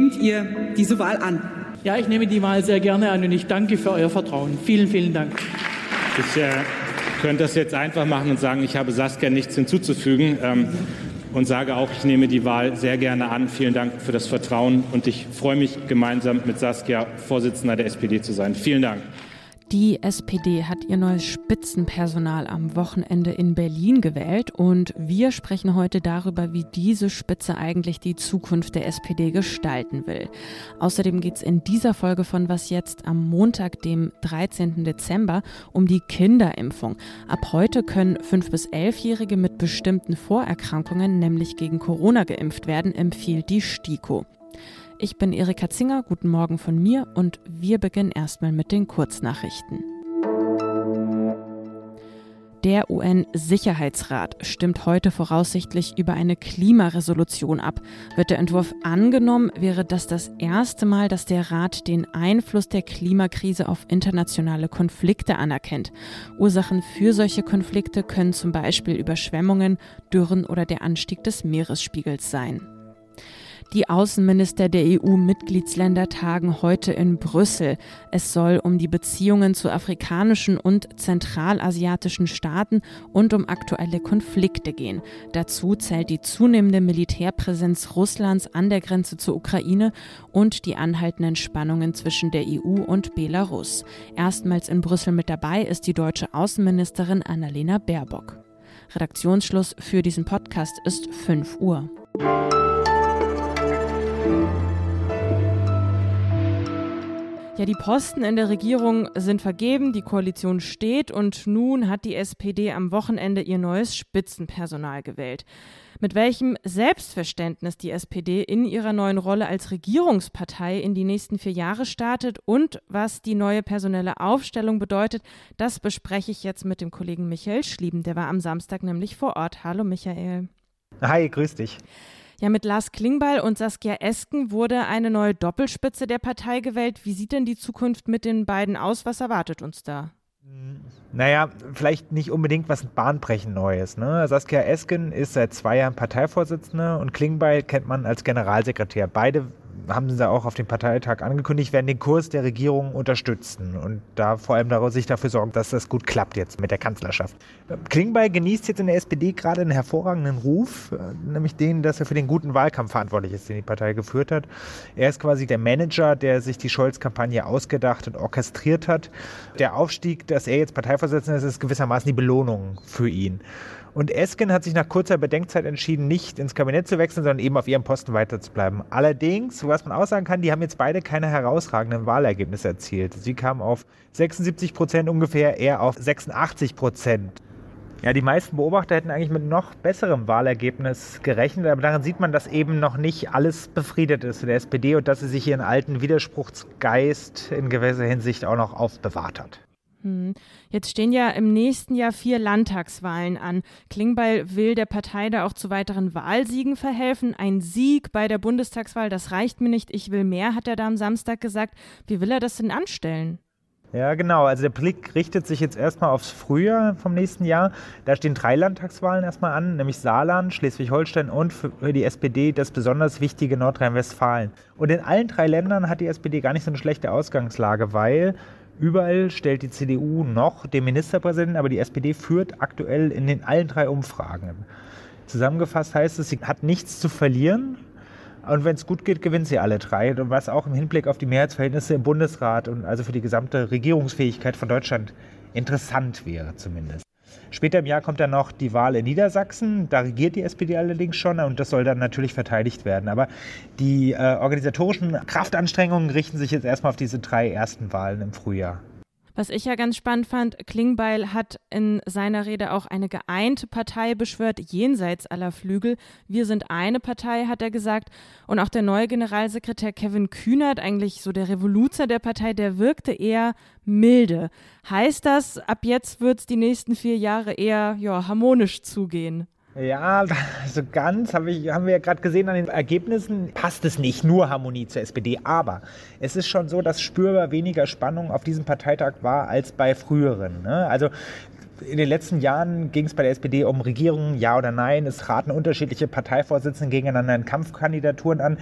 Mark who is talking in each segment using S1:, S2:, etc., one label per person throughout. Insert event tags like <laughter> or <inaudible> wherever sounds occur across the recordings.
S1: nehmt ihr diese Wahl an?
S2: Ja, ich nehme die Wahl sehr gerne an und ich danke für euer Vertrauen. Vielen, vielen Dank.
S3: Ich äh, könnte das jetzt einfach machen und sagen, ich habe Saskia nichts hinzuzufügen. Ähm, und sage auch, ich nehme die Wahl sehr gerne an. Vielen Dank für das Vertrauen und ich freue mich, gemeinsam mit Saskia Vorsitzender der SPD zu sein. Vielen Dank.
S4: Die SPD hat ihr neues Spitzenpersonal am Wochenende in Berlin gewählt und wir sprechen heute darüber, wie diese Spitze eigentlich die Zukunft der SPD gestalten will. Außerdem geht es in dieser Folge von Was jetzt am Montag, dem 13. Dezember, um die Kinderimpfung. Ab heute können 5- bis 11-Jährige mit bestimmten Vorerkrankungen, nämlich gegen Corona, geimpft werden, empfiehlt die STIKO. Ich bin Erika Zinger, guten Morgen von mir und wir beginnen erstmal mit den Kurznachrichten. Der UN-Sicherheitsrat stimmt heute voraussichtlich über eine Klimaresolution ab. Wird der Entwurf angenommen, wäre das das erste Mal, dass der Rat den Einfluss der Klimakrise auf internationale Konflikte anerkennt. Ursachen für solche Konflikte können zum Beispiel Überschwemmungen, Dürren oder der Anstieg des Meeresspiegels sein. Die Außenminister der EU-Mitgliedsländer tagen heute in Brüssel. Es soll um die Beziehungen zu afrikanischen und zentralasiatischen Staaten und um aktuelle Konflikte gehen. Dazu zählt die zunehmende Militärpräsenz Russlands an der Grenze zur Ukraine und die anhaltenden Spannungen zwischen der EU und Belarus. Erstmals in Brüssel mit dabei ist die deutsche Außenministerin Annalena Baerbock. Redaktionsschluss für diesen Podcast ist 5 Uhr. Ja, die Posten in der Regierung sind vergeben, die Koalition steht und nun hat die SPD am Wochenende ihr neues Spitzenpersonal gewählt. Mit welchem Selbstverständnis die SPD in ihrer neuen Rolle als Regierungspartei in die nächsten vier Jahre startet und was die neue personelle Aufstellung bedeutet, das bespreche ich jetzt mit dem Kollegen Michael Schlieben. Der war am Samstag nämlich vor Ort. Hallo Michael.
S5: Hi, grüß dich.
S4: Ja, mit Lars Klingbeil und Saskia Esken wurde eine neue Doppelspitze der Partei gewählt. Wie sieht denn die Zukunft mit den beiden aus? Was erwartet uns da?
S5: Naja, vielleicht nicht unbedingt was bahnbrechend Neues. Ne? Saskia Esken ist seit zwei Jahren Parteivorsitzende und Klingbeil kennt man als Generalsekretär. Beide haben sie auch auf dem Parteitag angekündigt, werden den Kurs der Regierung unterstützen und da vor allem sich dafür sorgen, dass das gut klappt jetzt mit der Kanzlerschaft. Klingbeil genießt jetzt in der SPD gerade einen hervorragenden Ruf, nämlich den, dass er für den guten Wahlkampf verantwortlich ist, den die Partei geführt hat. Er ist quasi der Manager, der sich die Scholz-Kampagne ausgedacht und orchestriert hat. Der Aufstieg, dass er jetzt Parteivorsitzender ist, ist gewissermaßen die Belohnung für ihn. Und Esken hat sich nach kurzer Bedenkzeit entschieden, nicht ins Kabinett zu wechseln, sondern eben auf ihrem Posten weiterzubleiben. Allerdings, was man aussagen kann, die haben jetzt beide keine herausragenden Wahlergebnisse erzielt. Sie kamen auf 76 Prozent ungefähr, er auf 86 Prozent. Ja, die meisten Beobachter hätten eigentlich mit noch besserem Wahlergebnis gerechnet, aber daran sieht man, dass eben noch nicht alles befriedet ist in der SPD und dass sie sich ihren alten Widerspruchsgeist in gewisser Hinsicht auch noch aufbewahrt hat.
S4: Hm. Jetzt stehen ja im nächsten Jahr vier Landtagswahlen an. Klingbeil will der Partei da auch zu weiteren Wahlsiegen verhelfen. Ein Sieg bei der Bundestagswahl, das reicht mir nicht. Ich will mehr, hat er da am Samstag gesagt. Wie will er das denn anstellen?
S5: Ja, genau. Also der Blick richtet sich jetzt erstmal aufs Frühjahr vom nächsten Jahr. Da stehen drei Landtagswahlen erstmal an, nämlich Saarland, Schleswig-Holstein und für die SPD das besonders wichtige Nordrhein-Westfalen. Und in allen drei Ländern hat die SPD gar nicht so eine schlechte Ausgangslage, weil Überall stellt die CDU noch den Ministerpräsidenten, aber die SPD führt aktuell in den allen drei Umfragen. Zusammengefasst heißt es, sie hat nichts zu verlieren. Und wenn es gut geht, gewinnt sie alle drei. Und was auch im Hinblick auf die Mehrheitsverhältnisse im Bundesrat und also für die gesamte Regierungsfähigkeit von Deutschland interessant wäre zumindest. Später im Jahr kommt dann noch die Wahl in Niedersachsen. Da regiert die SPD allerdings schon und das soll dann natürlich verteidigt werden. Aber die äh, organisatorischen Kraftanstrengungen richten sich jetzt erstmal auf diese drei ersten Wahlen im Frühjahr.
S4: Was ich ja ganz spannend fand, Klingbeil hat in seiner Rede auch eine geeinte Partei beschwört, jenseits aller Flügel. Wir sind eine Partei, hat er gesagt. Und auch der neue Generalsekretär Kevin Kühnert, eigentlich so der Revoluzer der Partei, der wirkte eher milde. Heißt das, ab jetzt wird es die nächsten vier Jahre eher ja, harmonisch zugehen?
S5: Ja, so ganz hab ich, haben wir ja gerade gesehen an den Ergebnissen, passt es nicht, nur Harmonie zur SPD. Aber es ist schon so, dass spürbar weniger Spannung auf diesem Parteitag war als bei früheren. Ne? Also in den letzten Jahren ging es bei der SPD um Regierungen, ja oder nein. Es traten unterschiedliche Parteivorsitzende gegeneinander in Kampfkandidaturen an.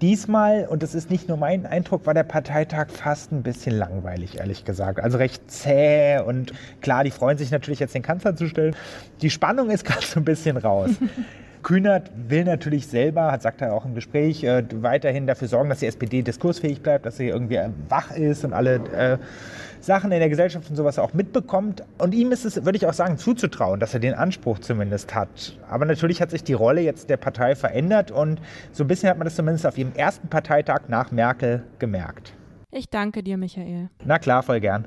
S5: Diesmal, und das ist nicht nur mein Eindruck, war der Parteitag fast ein bisschen langweilig, ehrlich gesagt. Also recht zäh und klar, die freuen sich natürlich jetzt den Kanzler zu stellen. Die Spannung ist <laughs> gerade so ein bisschen raus. <laughs> Kühnert will natürlich selber, hat sagt er auch im Gespräch, äh, weiterhin dafür sorgen, dass die SPD diskursfähig bleibt, dass sie irgendwie wach ist und alle äh, Sachen in der Gesellschaft und sowas auch mitbekommt. Und ihm ist es, würde ich auch sagen, zuzutrauen, dass er den Anspruch zumindest hat. Aber natürlich hat sich die Rolle jetzt der Partei verändert und so ein bisschen hat man das zumindest auf ihrem ersten Parteitag nach Merkel gemerkt.
S4: Ich danke dir, Michael.
S5: Na klar, voll gern.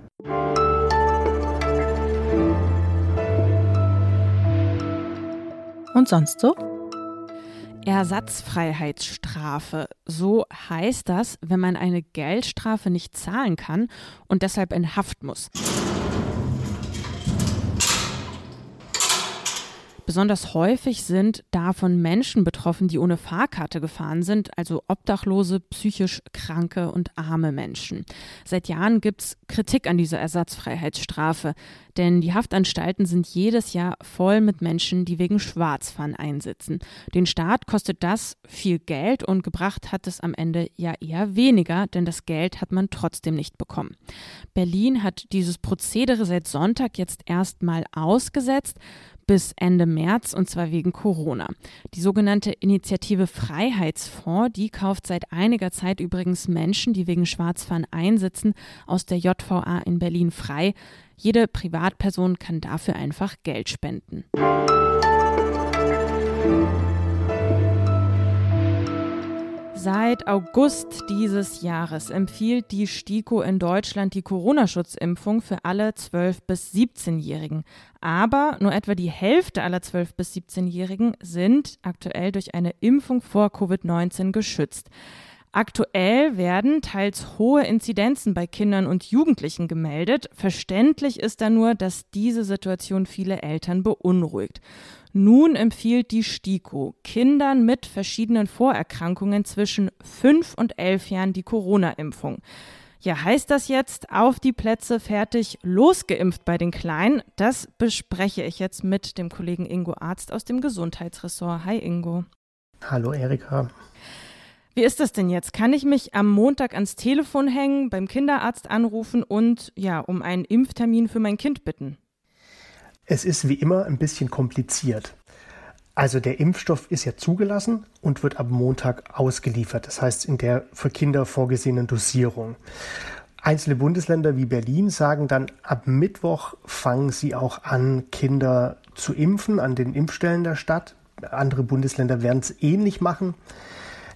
S6: Und sonst so?
S4: Ersatzfreiheitsstrafe. So heißt das, wenn man eine Geldstrafe nicht zahlen kann und deshalb in Haft muss. Besonders häufig sind davon Menschen betroffen, die ohne Fahrkarte gefahren sind, also obdachlose, psychisch kranke und arme Menschen. Seit Jahren gibt es Kritik an dieser Ersatzfreiheitsstrafe, denn die Haftanstalten sind jedes Jahr voll mit Menschen, die wegen Schwarzfahren einsitzen. Den Staat kostet das viel Geld und gebracht hat es am Ende ja eher weniger, denn das Geld hat man trotzdem nicht bekommen. Berlin hat dieses Prozedere seit Sonntag jetzt erstmal ausgesetzt bis Ende März und zwar wegen Corona. Die sogenannte Initiative Freiheitsfonds, die kauft seit einiger Zeit übrigens Menschen, die wegen Schwarzfahren einsitzen, aus der JVA in Berlin frei. Jede Privatperson kann dafür einfach Geld spenden. Seit August dieses Jahres empfiehlt die STIKO in Deutschland die Corona-Schutzimpfung für alle 12- bis 17-Jährigen. Aber nur etwa die Hälfte aller 12- bis 17-Jährigen sind aktuell durch eine Impfung vor Covid-19 geschützt. Aktuell werden teils hohe Inzidenzen bei Kindern und Jugendlichen gemeldet. Verständlich ist da nur, dass diese Situation viele Eltern beunruhigt. Nun empfiehlt die STIKO Kindern mit verschiedenen Vorerkrankungen zwischen fünf und elf Jahren die Corona-Impfung. Ja, heißt das jetzt auf die Plätze fertig losgeimpft bei den Kleinen? Das bespreche ich jetzt mit dem Kollegen Ingo Arzt aus dem Gesundheitsressort. Hi Ingo.
S7: Hallo Erika.
S4: Wie ist das denn jetzt? Kann ich mich am Montag ans Telefon hängen, beim Kinderarzt anrufen und ja, um einen Impftermin für mein Kind bitten?
S7: Es ist wie immer ein bisschen kompliziert. Also der Impfstoff ist ja zugelassen und wird ab Montag ausgeliefert. Das heißt in der für Kinder vorgesehenen Dosierung. Einzelne Bundesländer wie Berlin sagen dann, ab Mittwoch fangen sie auch an, Kinder zu impfen an den Impfstellen der Stadt. Andere Bundesländer werden es ähnlich machen.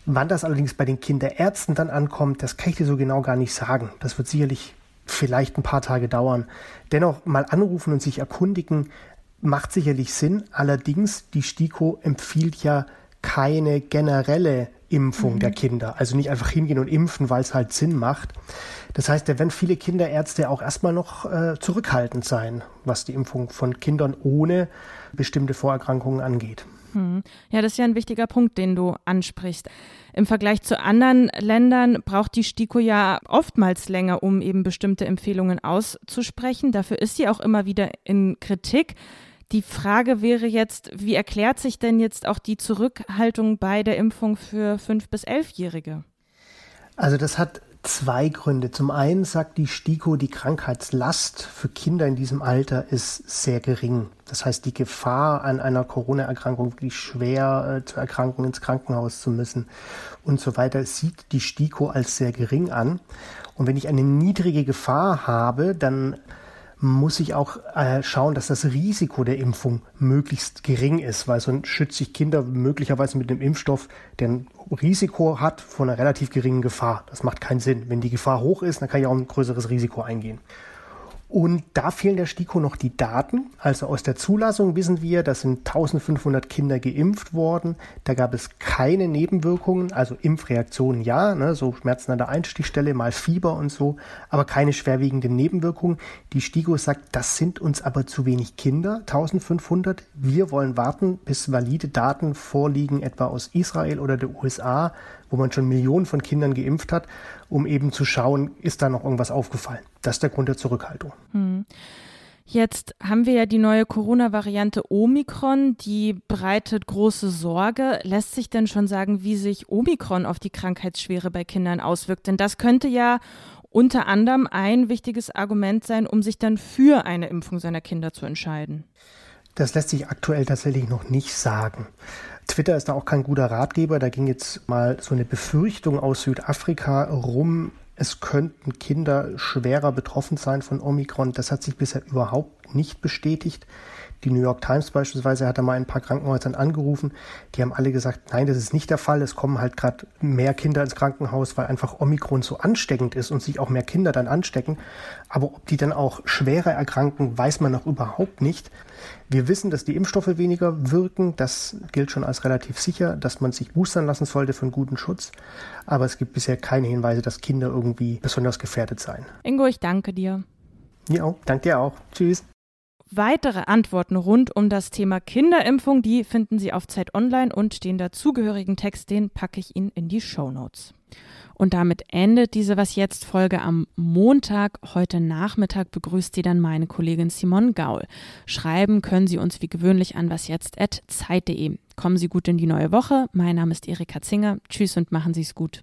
S7: Wann das allerdings bei den Kinderärzten dann ankommt, das kann ich dir so genau gar nicht sagen. Das wird sicherlich vielleicht ein paar Tage dauern. Dennoch mal anrufen und sich erkundigen, macht sicherlich Sinn. Allerdings, die STIKO empfiehlt ja keine generelle Impfung mhm. der Kinder. Also nicht einfach hingehen und impfen, weil es halt Sinn macht. Das heißt, da werden viele Kinderärzte auch erstmal noch äh, zurückhaltend sein, was die Impfung von Kindern ohne bestimmte Vorerkrankungen angeht.
S4: Hm. Ja, das ist ja ein wichtiger Punkt, den du ansprichst. Im Vergleich zu anderen Ländern braucht die STIKO ja oftmals länger, um eben bestimmte Empfehlungen auszusprechen. Dafür ist sie auch immer wieder in Kritik. Die Frage wäre jetzt, wie erklärt sich denn jetzt auch die Zurückhaltung bei der Impfung für 5- bis 11-Jährige?
S7: Also das hat zwei Gründe. Zum einen sagt die STIKO, die Krankheitslast für Kinder in diesem Alter ist sehr gering. Das heißt, die Gefahr an einer Corona-Erkrankung wirklich schwer äh, zu erkranken, ins Krankenhaus zu müssen und so weiter, sieht die STIKO als sehr gering an. Und wenn ich eine niedrige Gefahr habe, dann muss ich auch äh, schauen, dass das Risiko der Impfung möglichst gering ist, weil sonst schütze ich Kinder möglicherweise mit einem Impfstoff, der ein Risiko hat von einer relativ geringen Gefahr. Das macht keinen Sinn. Wenn die Gefahr hoch ist, dann kann ich auch ein größeres Risiko eingehen. Und da fehlen der STIKO noch die Daten. Also aus der Zulassung wissen wir, da sind 1500 Kinder geimpft worden. Da gab es keine Nebenwirkungen, also Impfreaktionen ja, ne, so Schmerzen an der Einstichstelle, mal Fieber und so, aber keine schwerwiegenden Nebenwirkungen. Die STIKO sagt, das sind uns aber zu wenig Kinder, 1500. Wir wollen warten, bis valide Daten vorliegen, etwa aus Israel oder der USA, wo man schon Millionen von Kindern geimpft hat, um eben zu schauen, ist da noch irgendwas aufgefallen. Das ist der Grund der Zurückhaltung. Hm.
S4: Jetzt haben wir ja die neue Corona-Variante Omikron, die bereitet große Sorge. Lässt sich denn schon sagen, wie sich Omikron auf die Krankheitsschwere bei Kindern auswirkt? Denn das könnte ja unter anderem ein wichtiges Argument sein, um sich dann für eine Impfung seiner Kinder zu entscheiden.
S7: Das lässt sich aktuell tatsächlich noch nicht sagen. Twitter ist da auch kein guter Ratgeber. Da ging jetzt mal so eine Befürchtung aus Südafrika rum, es könnten Kinder schwerer betroffen sein von Omikron. Das hat sich bisher überhaupt nicht bestätigt. Die New York Times beispielsweise hat da mal ein paar Krankenhäusern angerufen. Die haben alle gesagt, nein, das ist nicht der Fall. Es kommen halt gerade mehr Kinder ins Krankenhaus, weil einfach Omikron so ansteckend ist und sich auch mehr Kinder dann anstecken. Aber ob die dann auch schwerer erkranken, weiß man noch überhaupt nicht. Wir wissen, dass die Impfstoffe weniger wirken. Das gilt schon als relativ sicher, dass man sich boostern lassen sollte für einen guten Schutz. Aber es gibt bisher keine Hinweise, dass Kinder irgendwie besonders gefährdet seien.
S4: Ingo, ich danke dir.
S7: Ja, danke dir auch. Tschüss.
S4: Weitere Antworten rund um das Thema Kinderimpfung, die finden Sie auf Zeit Online und den dazugehörigen Text, den packe ich Ihnen in die Show Notes. Und damit endet diese Was jetzt Folge am Montag. Heute Nachmittag begrüßt Sie dann meine Kollegin Simon Gaul. Schreiben können Sie uns wie gewöhnlich an wasjetzt.zeit.de. Kommen Sie gut in die neue Woche. Mein Name ist Erika Zinger. Tschüss und machen Sie es gut.